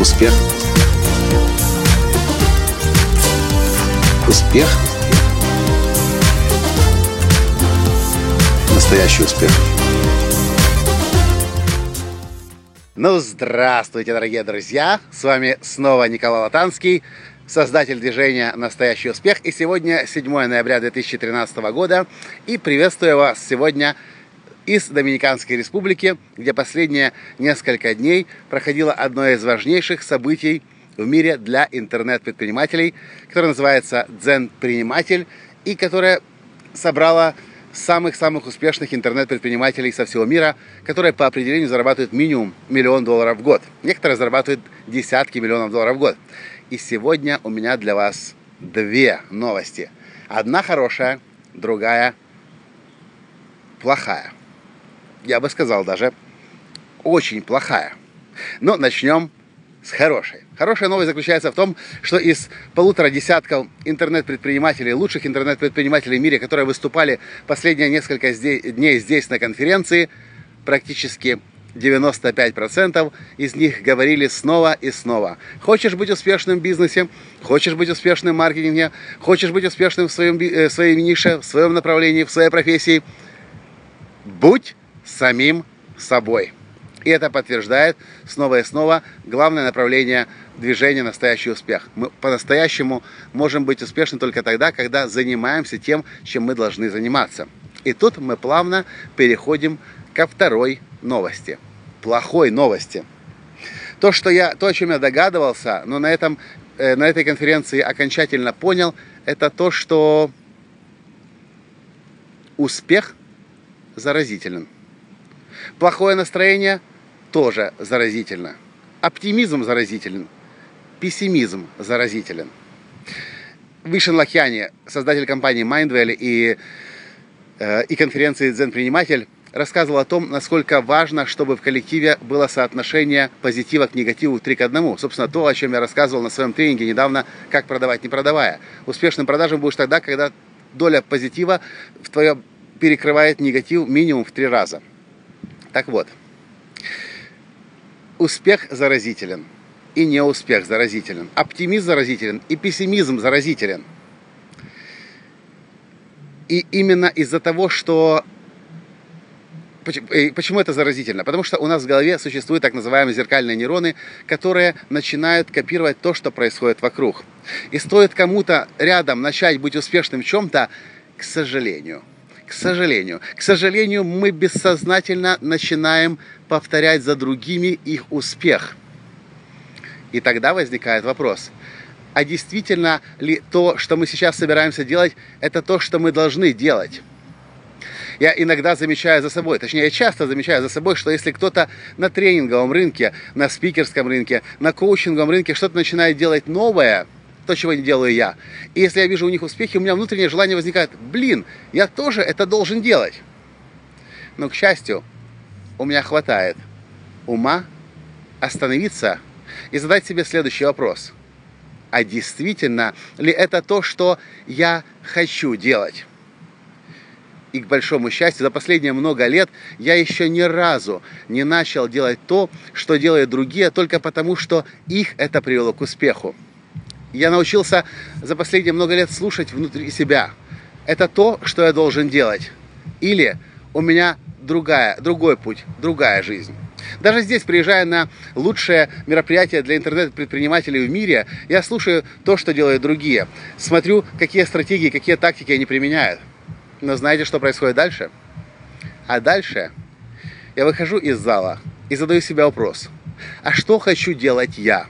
Успех. Успех. Настоящий успех. Ну, здравствуйте, дорогие друзья! С вами снова Николай Латанский, создатель движения «Настоящий успех». И сегодня 7 ноября 2013 года. И приветствую вас сегодня из Доминиканской Республики, где последние несколько дней проходило одно из важнейших событий в мире для интернет-предпринимателей, которое называется «Дзен-предприниматель» и которое собрало самых-самых успешных интернет-предпринимателей со всего мира, которые по определению зарабатывают минимум миллион долларов в год. Некоторые зарабатывают десятки миллионов долларов в год. И сегодня у меня для вас две новости. Одна хорошая, другая плохая я бы сказал, даже очень плохая. Но начнем с хорошей. Хорошая новость заключается в том, что из полутора десятков интернет-предпринимателей, лучших интернет-предпринимателей в мире, которые выступали последние несколько дней здесь на конференции, практически 95% из них говорили снова и снова. Хочешь быть успешным в бизнесе, хочешь быть успешным в маркетинге, хочешь быть успешным в своем, э, в своей нише, в своем направлении, в своей профессии, будь самим собой. И это подтверждает снова и снова главное направление движения «Настоящий успех». Мы по-настоящему можем быть успешны только тогда, когда занимаемся тем, чем мы должны заниматься. И тут мы плавно переходим ко второй новости. Плохой новости. То, что я, то, о чем я догадывался, но на, этом, э, на этой конференции окончательно понял, это то, что успех заразителен. Плохое настроение тоже заразительно. Оптимизм заразителен. Пессимизм заразителен. Вишен Лахьяни, создатель компании Mindvalley и, э, и конференции «Дзен-предприниматель», рассказывал о том, насколько важно, чтобы в коллективе было соотношение позитива к негативу 3 к 1. Собственно, то, о чем я рассказывал на своем тренинге недавно, как продавать, не продавая. Успешным продажам будешь тогда, когда доля позитива в твоем перекрывает негатив минимум в три раза. Так вот, успех заразителен и неуспех заразителен. Оптимизм заразителен и пессимизм заразителен. И именно из-за того, что... Почему это заразительно? Потому что у нас в голове существуют так называемые зеркальные нейроны, которые начинают копировать то, что происходит вокруг. И стоит кому-то рядом начать быть успешным в чем-то, к сожалению – к сожалению. К сожалению, мы бессознательно начинаем повторять за другими их успех. И тогда возникает вопрос, а действительно ли то, что мы сейчас собираемся делать, это то, что мы должны делать? Я иногда замечаю за собой, точнее, я часто замечаю за собой, что если кто-то на тренинговом рынке, на спикерском рынке, на коучинговом рынке что-то начинает делать новое – то, чего не делаю я. И если я вижу у них успехи, у меня внутреннее желание возникает, блин, я тоже это должен делать. Но, к счастью, у меня хватает ума остановиться и задать себе следующий вопрос. А действительно ли это то, что я хочу делать? И к большому счастью, за последние много лет я еще ни разу не начал делать то, что делают другие, только потому, что их это привело к успеху я научился за последние много лет слушать внутри себя. Это то, что я должен делать. Или у меня другая, другой путь, другая жизнь. Даже здесь, приезжая на лучшее мероприятие для интернет-предпринимателей в мире, я слушаю то, что делают другие. Смотрю, какие стратегии, какие тактики они применяют. Но знаете, что происходит дальше? А дальше я выхожу из зала и задаю себе вопрос. А что хочу делать я?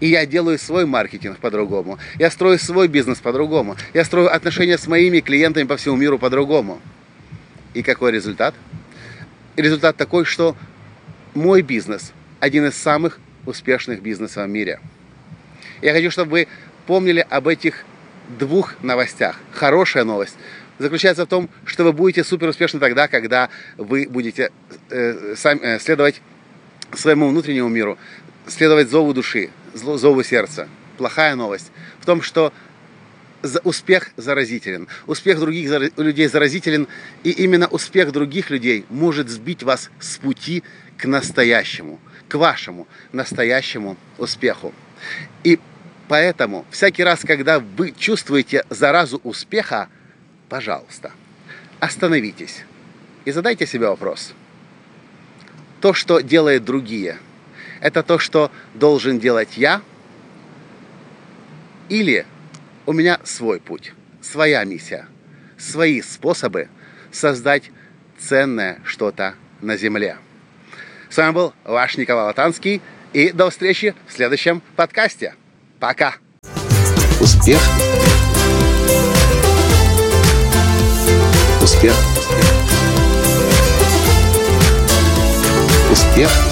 И я делаю свой маркетинг по-другому. Я строю свой бизнес по-другому. Я строю отношения с моими клиентами по всему миру по-другому. И какой результат? Результат такой, что мой бизнес один из самых успешных бизнесов в мире. Я хочу, чтобы вы помнили об этих двух новостях. Хорошая новость заключается в том, что вы будете супер успешны тогда, когда вы будете э, сам, э, следовать своему внутреннему миру, следовать зову души, зову сердца. Плохая новость в том, что успех заразителен. Успех других людей заразителен. И именно успех других людей может сбить вас с пути к настоящему, к вашему настоящему успеху. И поэтому всякий раз, когда вы чувствуете заразу успеха, пожалуйста, остановитесь и задайте себе вопрос. То, что делают другие, это то, что должен делать я? Или у меня свой путь, своя миссия, свои способы создать ценное что-то на земле. С вами был ваш Николай Латанский. И до встречи в следующем подкасте. Пока. Успех. Успех. Успех.